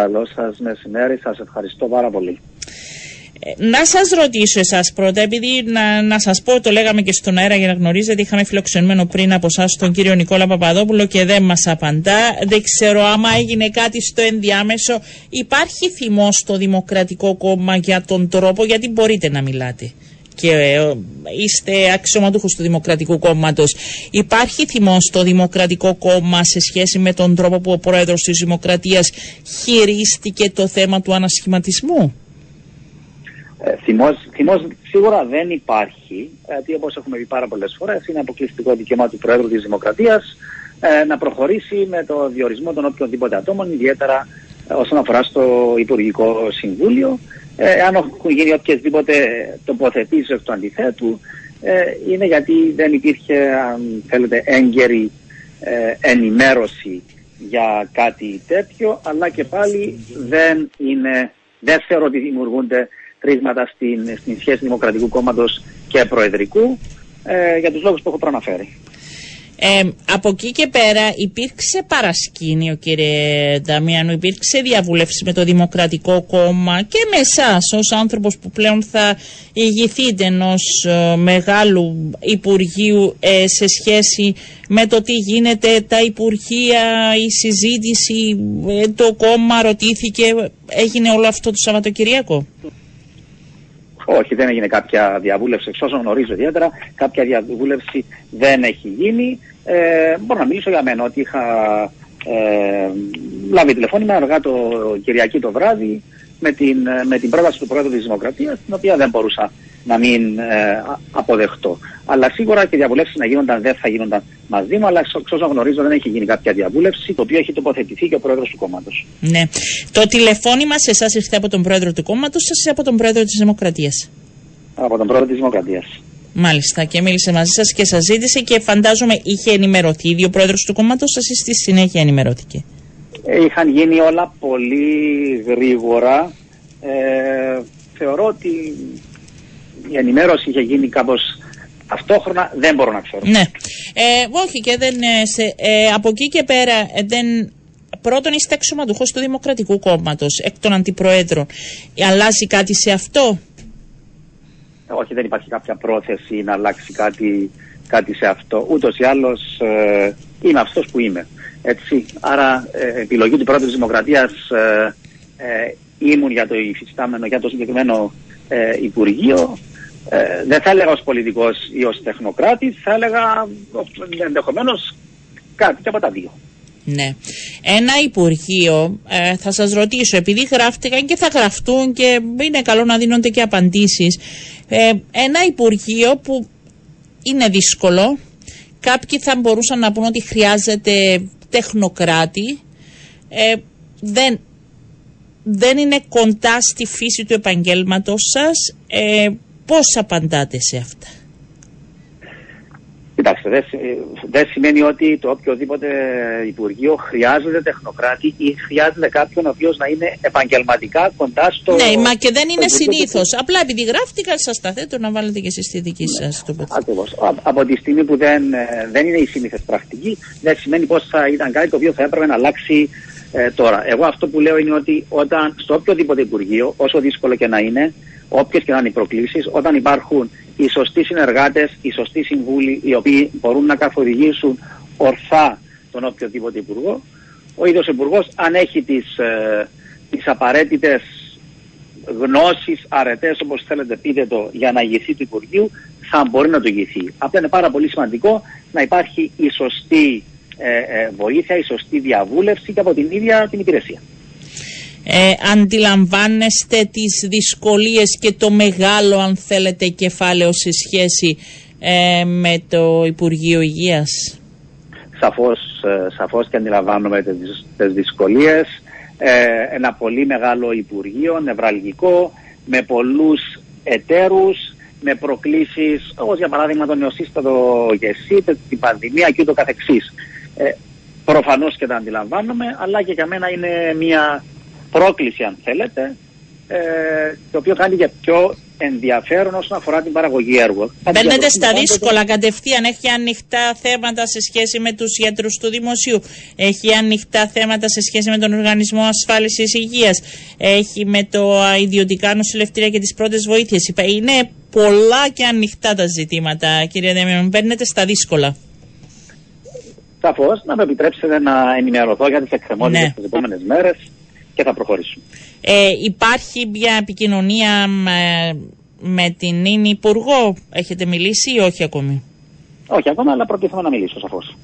Καλό σας μεσημέρι, σας ευχαριστώ πάρα πολύ. Ε, να σας ρωτήσω εσάς πρώτα, επειδή να, να σας πω, το λέγαμε και στον αέρα για να γνωρίζετε, είχαμε φιλοξενημένο πριν από εσάς τον κύριο Νικόλα Παπαδόπουλο και δεν μας απαντά. Δεν ξέρω άμα έγινε κάτι στο ενδιάμεσο. Υπάρχει θυμός στο Δημοκρατικό Κόμμα για τον τρόπο, γιατί μπορείτε να μιλάτε; Και ε, είστε αξιωματούχος του Δημοκρατικού Κόμματος. Υπάρχει θυμός στο Δημοκρατικό Κόμμα σε σχέση με τον τρόπο που ο πρόεδρος της Δημοκρατίας χειρίστηκε το θέμα του ανασχηματισμού; Ε, θυμός, θυμός σίγουρα δεν υπάρχει, γιατί όπως έχουμε πει πάρα πολλές φορές είναι αποκλειστικό δικαίωμα του Πρόεδρου της Δημοκρατίας ε, να προχωρήσει με το διορισμό των οποιοδήποτε ατόμων, ιδιαίτερα ε, όσον αφορά στο Υπουργικό Συμβούλιο. Ε, αν έχουν γίνει οποιασδήποτε τοποθετήσεις εκ του αντιθέτου, ε, είναι γιατί δεν υπήρχε, αν θέλετε, έγκαιρη ε, ενημέρωση για κάτι τέτοιο, αλλά και πάλι δεν είναι, δεν θεωρώ ότι δημιουργούνται τρίσματα στην, στην σχέση Δημοκρατικού Κόμματος και Προεδρικού ε, για τους λόγους που έχω προαναφέρει. Ε, από εκεί και πέρα υπήρξε παρασκήνιο κύριε Νταμιανού, υπήρξε διαβούλευση με το Δημοκρατικό Κόμμα και με εσάς ως άνθρωπος που πλέον θα ηγηθείτε ενός ε, μεγάλου Υπουργείου ε, σε σχέση με το τι γίνεται τα Υπουργεία, η συζήτηση, ε, το κόμμα ρωτήθηκε, έγινε όλο αυτό το Σαββατοκυριακό; Όχι, δεν έγινε κάποια διαβούλευση, εξ όσων γνωρίζω ιδιαίτερα. Κάποια διαβούλευση δεν έχει γίνει. Ε, μπορώ να μιλήσω για μένα ότι είχα ε, λάβει τηλεφώνημα αργά το Κυριακή το βράδυ με την, με την πρόταση του Πρόεδρου της Δημοκρατίας, την οποία δεν μπορούσα να μην ε, αποδεχτώ. Αλλά σίγουρα και διαβουλεύσεις να γίνονταν δεν θα γίνονταν μαζί μου, αλλά εξ όσων γνωρίζω δεν έχει γίνει κάποια διαβούλευση, το οποίο έχει τοποθετηθεί και ο πρόεδρος του κόμματος. Ναι. Το τηλεφώνημα σε εσάς ήρθε από τον πρόεδρο του κόμματος ή από τον πρόεδρο της Δημοκρατίας; Από τον πρόεδρο της Δημοκρατίας. Μάλιστα και μίλησε μαζί σας και σας ζήτησε και φαντάζομαι είχε ενημερωθεί ήδη ο πρόεδρος του κόμματος, ή στη συνέχεια ενημερώθηκε. Ε, είχαν γίνει όλα πολύ γρήγορα. Ε, θεωρώ ότι η ενημέρωση είχε γίνει κάπως αυτόχρονα, δεν μπορώ να ξέρω. Ναι. Ε, όχι και δεν, ε, σε, ε, από εκεί και πέρα ε, δεν, πρώτον είστε αξιωματούχος του Δημοκρατικού Κόμματος εκ των αντιπροέδρων. Αλλάζει κάτι σε αυτό; Όχι, δεν υπάρχει κάποια πρόθεση να αλλάξει κάτι, κάτι σε αυτό. Ούτως ή άλλως ε, είμαι αυτός που είμαι. Έτσι. Άρα ε, επιλογή του Πρόεδρου της Δημοκρατίας ε, ήμουν για το υφιστάμενο, για το συγκεκριμένο Υπουργείο ε, δεν θα έλεγα ως πολιτικός ή ως τεχνοκράτης, θα έλεγα ενδεχομένως κάτι και από τα δύο. Ναι. Ένα Υπουργείο, ε, θα σας ρωτήσω, επειδή γράφτηκαν και θα γραφτούν και είναι καλό να δίνονται και απαντήσεις, ε, ένα Υπουργείο που είναι δύσκολο, κάποιοι θα μπορούσαν να πούν ότι χρειάζεται τεχνοκράτη, ε, δεν, δεν είναι κοντά στη φύση του επαγγέλματος σας, ε, Πώς απαντάτε σε αυτά; Κοιτάξτε, δεν δε σημαίνει ότι το οποιοδήποτε Υπουργείο χρειάζεται τεχνοκράτη ή χρειάζεται κάποιον ο οποίος να είναι επαγγελματικά κοντά στο. Ναι, μα και δεν είναι συνήθως. Απλά επειδή γράφτηκα, σας τα θέτω να βάλετε και εσείς τη δική ναι, σας τοποθέτηση. Ακριβώς. Από τη στιγμή που δεν, ε, δεν είναι η σύνηθε πρακτική, δεν σημαίνει πως θα ήταν κάτι το οποίο θα έπρεπε να αλλάξει ε, τώρα. Εγώ αυτό που λέω είναι ότι όταν στο οποιοδήποτε Υπουργείο, όσο δύσκολο και να είναι, όποιες και να είναι οι προκλήσεις, όταν υπάρχουν οι σωστοί συνεργάτες, οι σωστοί συμβούλοι, οι οποίοι μπορούν να καθοδηγήσουν ορθά τον οποιοδήποτε υπουργό, ο ίδιος υπουργός, αν έχει τις ε, τις απαραίτητες γνώσεις, αρετές, όπως θέλετε πείτε το, για να ηγηθεί του Υπουργείου, θα μπορεί να το ηγηθεί. Αυτό είναι πάρα πολύ σημαντικό να υπάρχει η σωστή ε, ε, βοήθεια, η σωστή διαβούλευση και από την ίδια την υπηρεσία ε, αντιλαμβάνεστε τις δυσκολίες και το μεγάλο αν θέλετε κεφάλαιο σε σχέση ε, με το Υπουργείο Υγείας; Σαφώς, ε, σαφώς και αντιλαμβάνομαι τις, τις δυσκολίες. Ε, ένα πολύ μεγάλο Υπουργείο, νευραλγικό, με πολλούς εταίρους, με προκλήσεις όπως για παράδειγμα το νεοσύστατο γεσί, την πανδημία και ούτω καθεξής. Ε, προφανώς και τα αντιλαμβάνομαι, αλλά και για μένα είναι μια πρόκληση αν θέλετε, ε, το οποίο κάνει και πιο ενδιαφέρον όσον αφορά την παραγωγή έργου. Μπαίνετε στα δύσκολα κατευθείαν. Έχει ανοιχτά θέματα σε σχέση με τους γιατρούς του δημοσίου. Έχει ανοιχτά θέματα σε σχέση με τον Οργανισμό Ασφάλισης Υγείας. Έχει με το ιδιωτικά νοσηλευτήρια και τις πρώτες βοήθειες. Είναι πολλά και ανοιχτά τα ζητήματα, κύριε Δέμιον. Μπαίνετε στα δύσκολα. Σαφώς, να με επιτρέψετε να ενημερωθώ για τις εκκρεμότητες ναι. τις επόμενες μέρες και θα προχωρήσουμε. Ε, υπάρχει μια επικοινωνία με, με την νυν Υπουργό, έχετε μιλήσει ή όχι ακόμη; Όχι ακόμα, αλλά προτίθεμαι να μιλήσω σαφώς.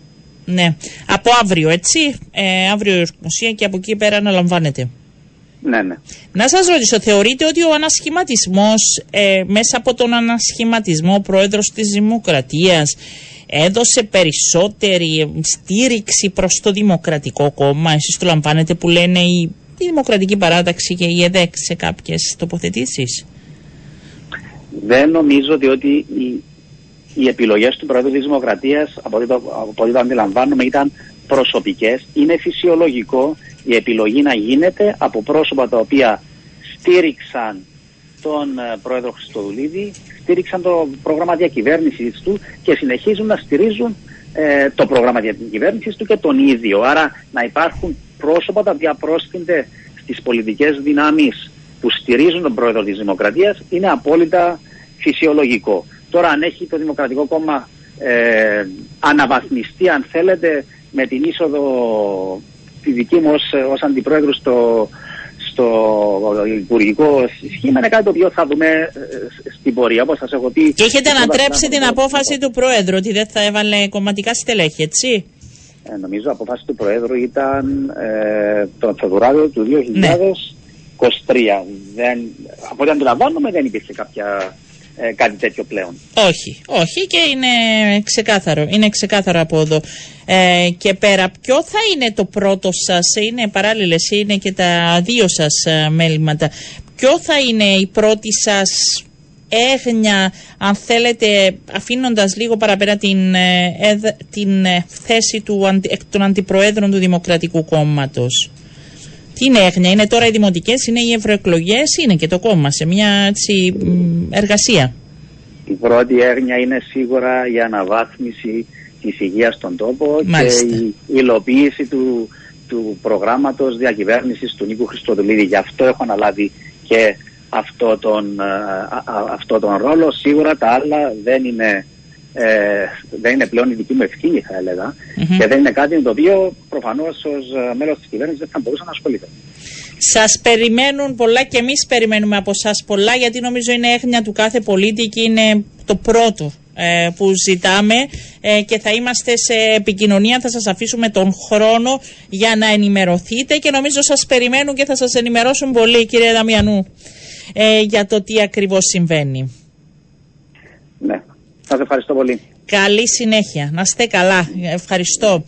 Ναι. Από αύριο, έτσι; Ε, αύριο η ουσία και από εκεί πέρα αναλαμβάνεται. Ναι, ναι. Να σας ρωτήσω, θεωρείτε ότι ο ανασχηματισμός, ε, μέσα από τον ανασχηματισμό ο πρόεδρος της Δημοκρατίας έδωσε περισσότερη στήριξη προς το Δημοκρατικό Κόμμα, εσείς το λαμβάνετε που λένε η, η Δημοκρατική Παράταξη και η ΕΔΕΚ σε κάποιες τοποθετήσεις; Δεν νομίζω ότι οι, οι επιλογές του Πρόεδρου της Δημοκρατίας, από ό,τι το, το αντιλαμβάνομαι, ήταν προσωπικές. Είναι φυσιολογικό η επιλογή να γίνεται από πρόσωπα τα οποία στήριξαν τον ε, πρόεδρο Χριστοδουλίδη, στήριξαν το πρόγραμμα διακυβέρνησης του και συνεχίζουν να στηρίζουν ε, το πρόγραμμα διακυβέρνησης του και τον ίδιο. Άρα να υπάρχουν πρόσωπα τα οποία πρόσθενται στις πολιτικές δυνάμεις που στηρίζουν τον πρόεδρο της Δημοκρατίας είναι απόλυτα φυσιολογικό. Τώρα αν έχει το Δημοκρατικό Κόμμα ε, αναβαθμιστεί αν θέλετε με την είσοδο τη δική μου ως, ως αντιπρόεδρο στο, στο υπουργικό σχήμα είναι κάτι το οποίο θα δούμε ε, στην πορεία, όπως σας έχω πει. Και έχετε ανατρέψει την απόφαση του Πρόεδρου ότι δεν θα έβαλε κομματικά στελέχη, έτσι; Ε, νομίζω η απόφαση του Προέδρου ήταν ε, τον Φεβρουάριο του 2023. Ναι. Δεν, από ό,τι αντιλαμβάνομαι δεν υπήρχε κάποια ε, κάτι τέτοιο πλέον. Όχι, όχι και είναι ξεκάθαρο, είναι ξεκάθαρο από εδώ. Ε, και πέρα, ποιο θα είναι το πρώτο σας, είναι παράλληλες, είναι και τα δύο σας ε, μέληματα. Ποιο θα είναι η πρώτη σας έγνοια, αν θέλετε, αφήνοντας λίγο παραπέρα την, ε, την θέση του, των αντιπροέδρων του Δημοκρατικού Κόμματος. Τι είναι έγνοια, είναι τώρα οι δημοτικές, είναι οι ευρωεκλογές, είναι και το κόμμα σε μια έτσι, εργασία. Η πρώτη έγνοια είναι σίγουρα η αναβάθμιση της υγείας στον τόπο Μάλιστα. και η υλοποίηση του, του προγράμματος διακυβέρνησης του Νίκου Χριστοδουλίδη. Γι' αυτό έχω αναλάβει και αυτό τον, αυτό τον ρόλο. Σίγουρα τα άλλα δεν είναι, ε, δεν είναι πλέον η δική μου ευθύνη θα έλεγα και δεν είναι κάτι με το οποίο προφανώς ως ε, μέλος της κυβέρνησης δεν θα μπορούσα να ασχοληθώ. Σας περιμένουν πολλά και εμείς περιμένουμε από εσά πολλά γιατί νομίζω είναι έγνοια του κάθε πολίτη και είναι το πρώτο ε, που ζητάμε ε, και θα είμαστε σε επικοινωνία, θα σας αφήσουμε τον χρόνο για να ενημερωθείτε και νομίζω σας περιμένουν και θα σας ενημερώσουν πολύ κύριε Δαμιανού ε, για το τι ακριβώς συμβαίνει. Ναι, σας ευχαριστώ πολύ. Καλή συνέχεια. Να είστε καλά. Ευχαριστώ.